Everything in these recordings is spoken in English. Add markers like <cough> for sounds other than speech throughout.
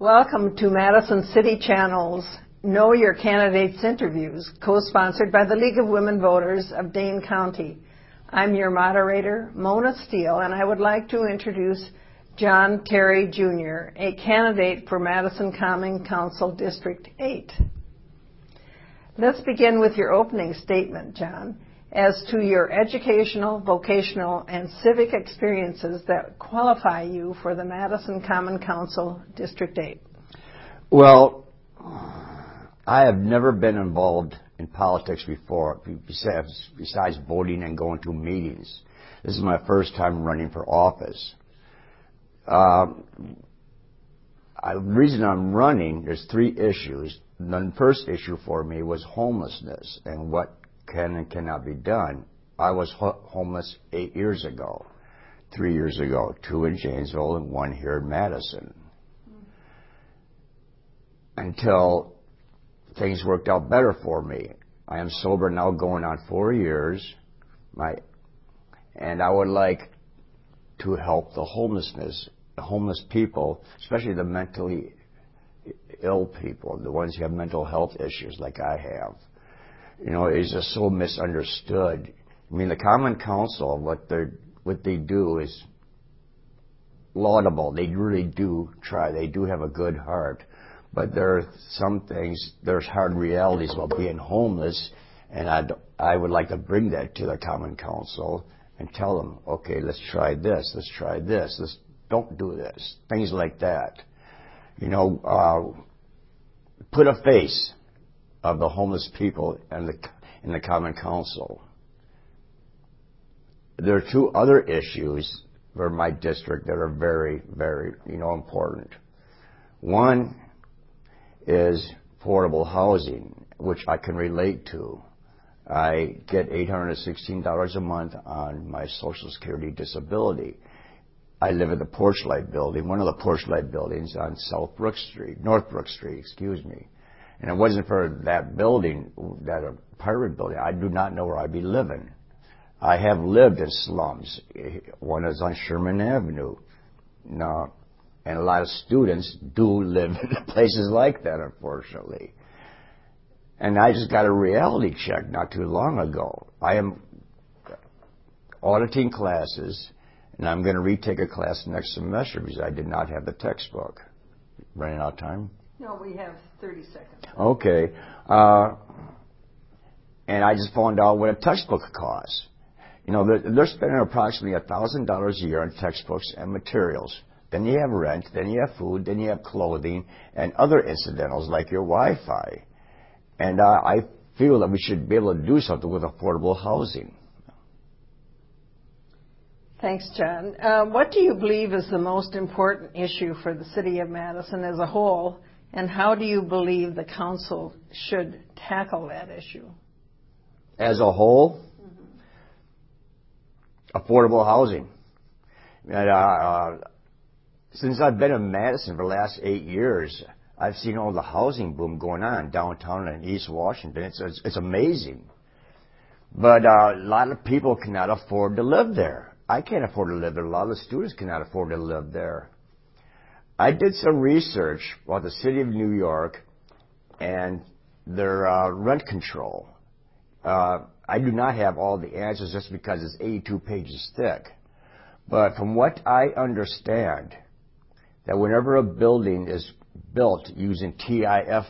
Welcome to Madison City Channel's Know Your Candidates interviews, co-sponsored by the League of Women Voters of Dane County. I'm your moderator, Mona Steele, and I would like to introduce John Terry Jr., a candidate for Madison Common Council District 8. Let's begin with your opening statement, John, as to your educational, vocational, and civic experiences that qualify you for the Madison Common Council District 8. Well, I have never been involved in politics before, besides, besides voting and going to meetings. This is my first time running for office. Uh, I, the reason I'm running, there's three issues. The first issue for me was homelessness and what can and cannot be done. I was ho- homeless eight years ago, three years ago, two in Janesville and one here in Madison. Until things worked out better for me. I am sober now going on four years. My, and I would like to help the homelessness homeless people, especially the mentally ill people, the ones who have mental health issues like I have, you know, is just so misunderstood. I mean, the Common Council, what they what they do is laudable. They really do try. They do have a good heart, but there are some things. There's hard realities about being homeless, and I I would like to bring that to the Common Council and tell them, okay, let's try this. Let's try this. Let's don't do this. Things like that. You know, uh, put a face of the homeless people in the, in the Common Council. There are two other issues for my district that are very, very, you know, important. One is affordable housing, which I can relate to. I get $816 a month on my Social Security disability. I live in the Porchlight building, one of the Porchlight buildings on South Brook Street, North Brook Street, excuse me. And it wasn't for that building, that apartment building, I do not know where I'd be living. I have lived in slums. One is on Sherman Avenue. Now, and a lot of students do live <laughs> in places like that, unfortunately. And I just got a reality check not too long ago. I am auditing classes and I'm going to retake a class next semester because I did not have the textbook. Running out of time? No, we have 30 seconds. Okay. Uh, and I just found out what a textbook costs. You know, they're, they're spending approximately $1,000 a year on textbooks and materials. Then you have rent, then you have food, then you have clothing, and other incidentals like your Wi-Fi. And uh, I feel that we should be able to do something with affordable housing. Thanks, John. Uh, what do you believe is the most important issue for the city of Madison as a whole, and how do you believe the council should tackle that issue? As a whole, mm-hmm. affordable housing. And, uh, uh, since I've been in Madison for the last eight years, I've seen all the housing boom going on downtown and East Washington. It's, it's, it's amazing. But uh, a lot of people cannot afford to live there. I can't afford to live there. A lot of the students cannot afford to live there. I did some research about the city of New York and their uh, rent control. Uh, I do not have all the answers just because it's 82 pages thick. But from what I understand, that whenever a building is built using TIF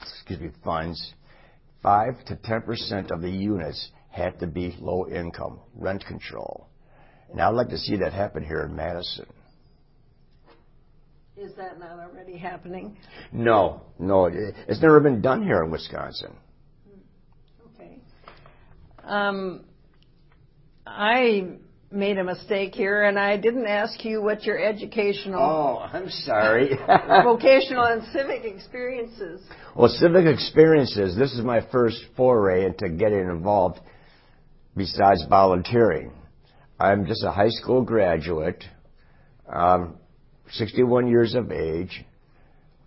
excuse me, funds, 5 to 10% of the units have to be low income, rent control. And I'd like to see that happen here in Madison. Is that not already happening? No, no. It's never been done here in Wisconsin. Okay. Um, I made a mistake here, and I didn't ask you what your educational. Oh, I'm sorry. <laughs> vocational and civic experiences. Well, civic experiences. This is my first foray into getting involved besides volunteering. I'm just a high school graduate, um, 61 years of age.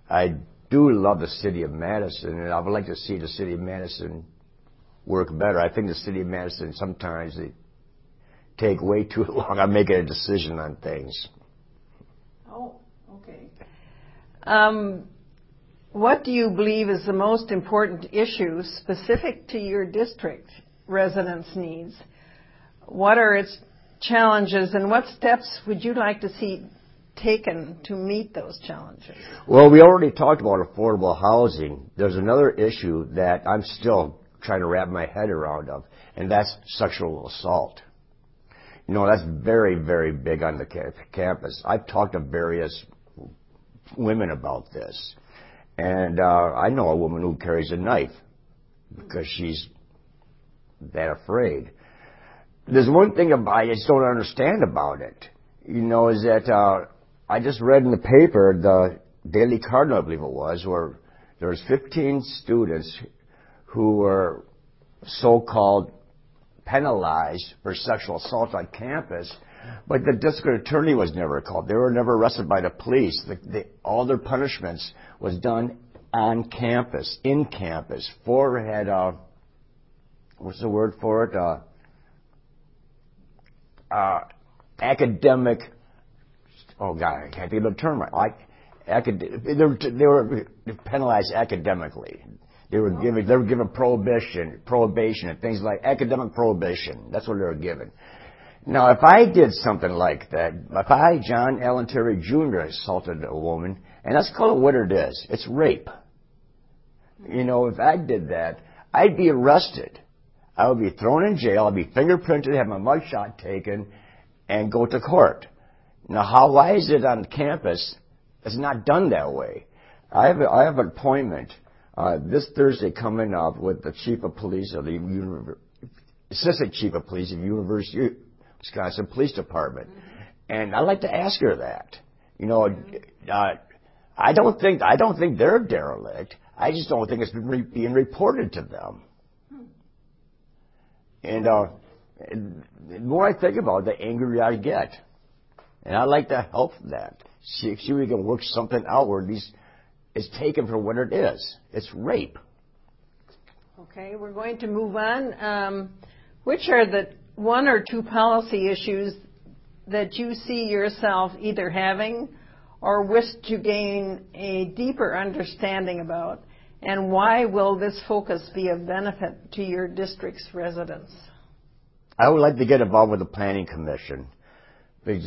I do love the city of Madison, and I would like to see the city of Madison work better. I think the city of Madison sometimes they take way too <laughs> long on making a decision on things. Oh, Okay. Um, what do you believe is the most important issue specific to your district residents' needs? What are its challenges, and what steps would you like to see taken to meet those challenges? Well, we already talked about affordable housing. There's another issue that I'm still trying to wrap my head around of, and that's sexual assault. You know, that's very, very big on the campus. I've talked to various women about this. And uh, I know a woman who carries a knife because she's that afraid. There's one thing about, I just don't understand about it. You know, is that uh, I just read in the paper, the Daily Cardinal, I believe it was, where there was 15 students who were so-called penalized for sexual assault on campus, but the district attorney was never called. They were never arrested by the police. The, the, all their punishments was done on campus, in campus. Four had, uh, what's the word for it? Uh, uh, academic, oh God, I can't think of the term right. Like, acad- they, were, they were penalized academically. They were given they were given prohibition, prohibition, and things like academic prohibition. That's what they were given. Now, if I did something like that, if I, John Allen Terry Jr., assaulted a woman, and let's call it what it is, it's rape. You know, if I did that, I'd be arrested. I would be thrown in jail. I'd be fingerprinted, have my mugshot taken, and go to court. Now, how why is it on campus? It's not done that way. I have a, I have an appointment uh, this Thursday coming up with the chief of police of the assistant chief of police of University Wisconsin Police Department. And I'd like to ask her that. You know, uh, I don't think I don't think they're derelict. I just don't think it's re- being reported to them. And uh, the more I think about it, the angrier I get. And I'd like to help that. See if we can work something out where these is taken for what it is. It's rape. Okay, we're going to move on. Um, which are the one or two policy issues that you see yourself either having or wish to gain a deeper understanding about? And why will this focus be of benefit to your district's residents? I would like to get involved with the Planning Commission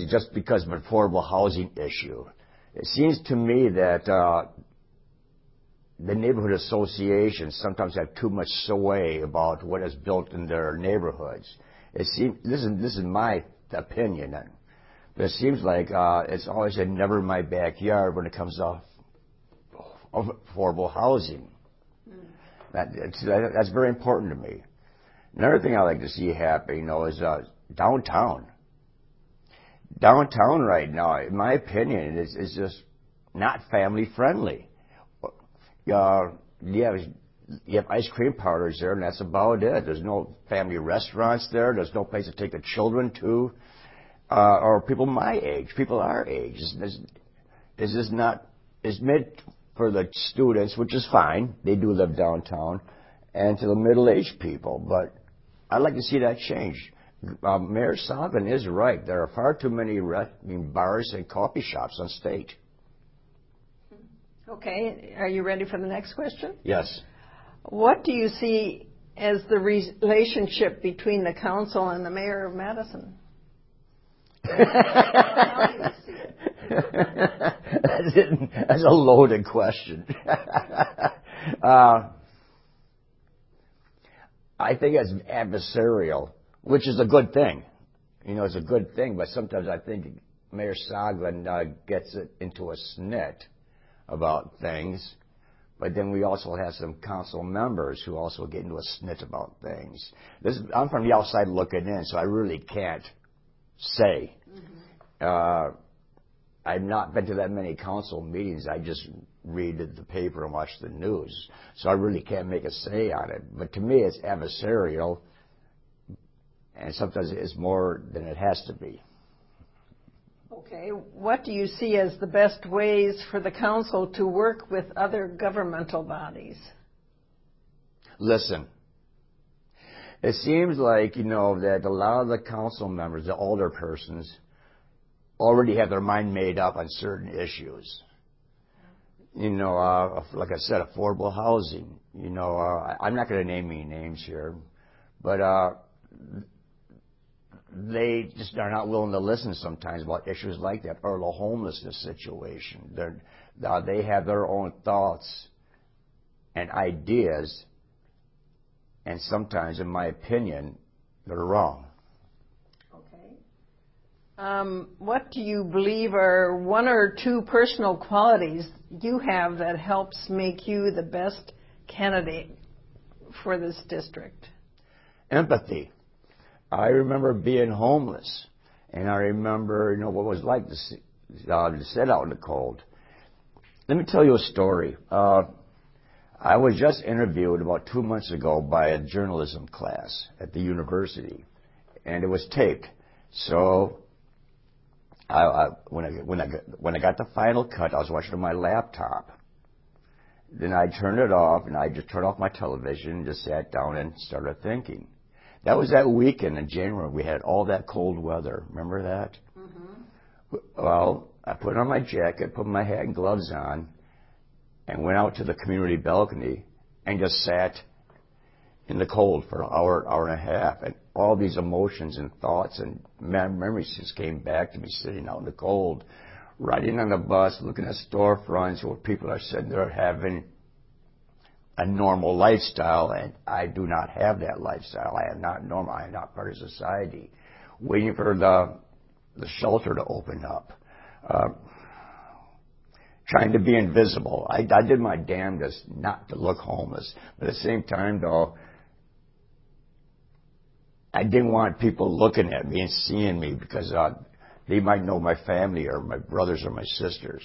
just because of an affordable housing issue. It seems to me that uh, the neighborhood associations sometimes have too much sway about what is built in their neighborhoods. It seems this is this is my opinion, but it seems like uh, it's always a never in my backyard when it comes to affordable housing. Mm. That, that's very important to me. Another thing I like to see happen, know, is uh, downtown. Downtown right now, in my opinion, is is just not family friendly uh, have you have ice cream parlors there, and that's about it. There's no family restaurants there. There's no place to take the children to, uh, or people my age, people our age. This, is not is meant for the students, which is fine. They do live downtown, and to the middle-aged people. But I'd like to see that change. Uh, Mayor Soglin is right. There are far too many re- I mean, bars and coffee shops on state. Okay. Are you ready for the next question? Yes. What do you see as the relationship between the council and the mayor of Madison? How do you see it? that's, a loaded question. <laughs> uh, I think it's adversarial, which is a good thing. You know, it's a good thing, but sometimes I think Mayor Soglin uh, gets it into a snit about things. But then we also have some council members who also get into a snit about things. This, I'm from the outside looking in, so I really can't say. Mm-hmm. Uh, I've not been to that many council meetings. I just read the paper and watch the news. So I really can't make a say on it. But to me, it's adversarial, and sometimes it's more than it has to be. Okay. What do you see as the best ways for the council to work with other governmental bodies? Listen. It seems like, you know, that a lot of the council members, the older persons, already have their mind made up on certain issues. You know, uh, like I said, affordable housing. You know, uh, I'm not going to name any names here, but uh, they just are not willing to listen sometimes about issues like that or the homelessness situation. They're, uh, they have their own thoughts and ideas, and sometimes, in my opinion, they're wrong. Okay. Um, what do you believe are one or two personal qualities you have that helps make you the best candidate for this district? Empathy. I remember being homeless, and I remember, you know, what it was like to, uh, to sit out in the cold. Let me tell you a story. Uh, I was just interviewed about two months ago by a journalism class at the university, and it was taped. So I, I, when, I, when, I, when I got the final cut, I was watching on my laptop. Then I turned it off, and I just turned off my television and just sat down and started thinking. That was that weekend in January. We had all that cold weather. Remember that? Mm-hmm. Well, I put on my jacket, put my hat and gloves on, and went out to the community balcony and just sat in the cold for an hour, hour and a half. And all these emotions and thoughts and memories just came back to me sitting out in the cold, riding on the bus, looking at storefronts where people are sitting there having a normal lifestyle, and I do not have that lifestyle. I am not normal. I am not part of society. Waiting for the the shelter to open up. Uh, trying to be invisible. I, I did my damnedest not to look homeless. But at the same time, though, I didn't want people looking at me and seeing me because uh, they might know my family or my brothers or my sisters.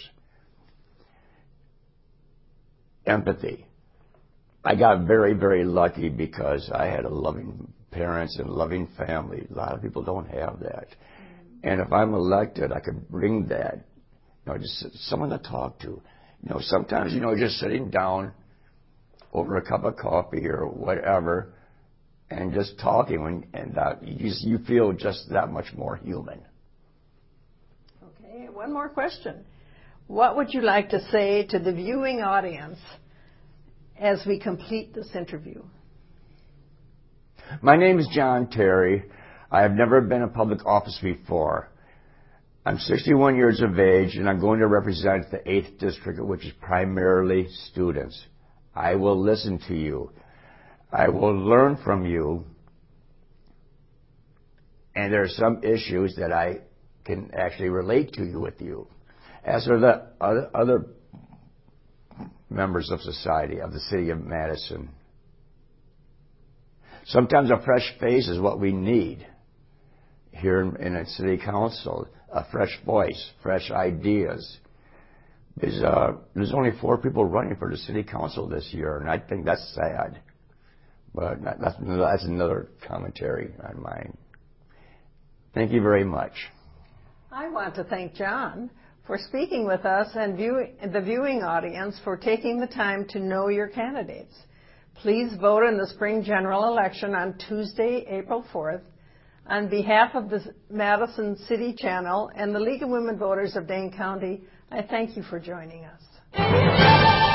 Empathy. I got very, very lucky because I had a loving parents and loving family. A lot of people don't have that. And if I'm elected, I could bring that you know, just someone to talk to. You know, sometimes, you know, just sitting down over a cup of coffee or whatever and just talking when, and uh, you, you feel just that much more human. Okay, one more question. What would you like to say to the viewing audience as we complete this interview? My name is John Terry. I have never been in public office before. I'm 61 years of age, and I'm going to represent the 8th District, which is primarily students. I will listen to you. I will learn from you. And there are some issues that I can actually relate to you with you. As are the other members of society, of the city of Madison. Sometimes a fresh face is what we need here in a city council a fresh voice, fresh ideas. There's, uh, there's only four people running for the city council this year, and I think that's sad. But that's, that's another commentary on mine. Thank you very much. I want to thank John for speaking with us and the viewing audience for taking the time to know your candidates. Please vote in the spring general election on Tuesday, April 4th on behalf of the Madison City Channel and the League of Women Voters of Dane County, I thank you for joining us.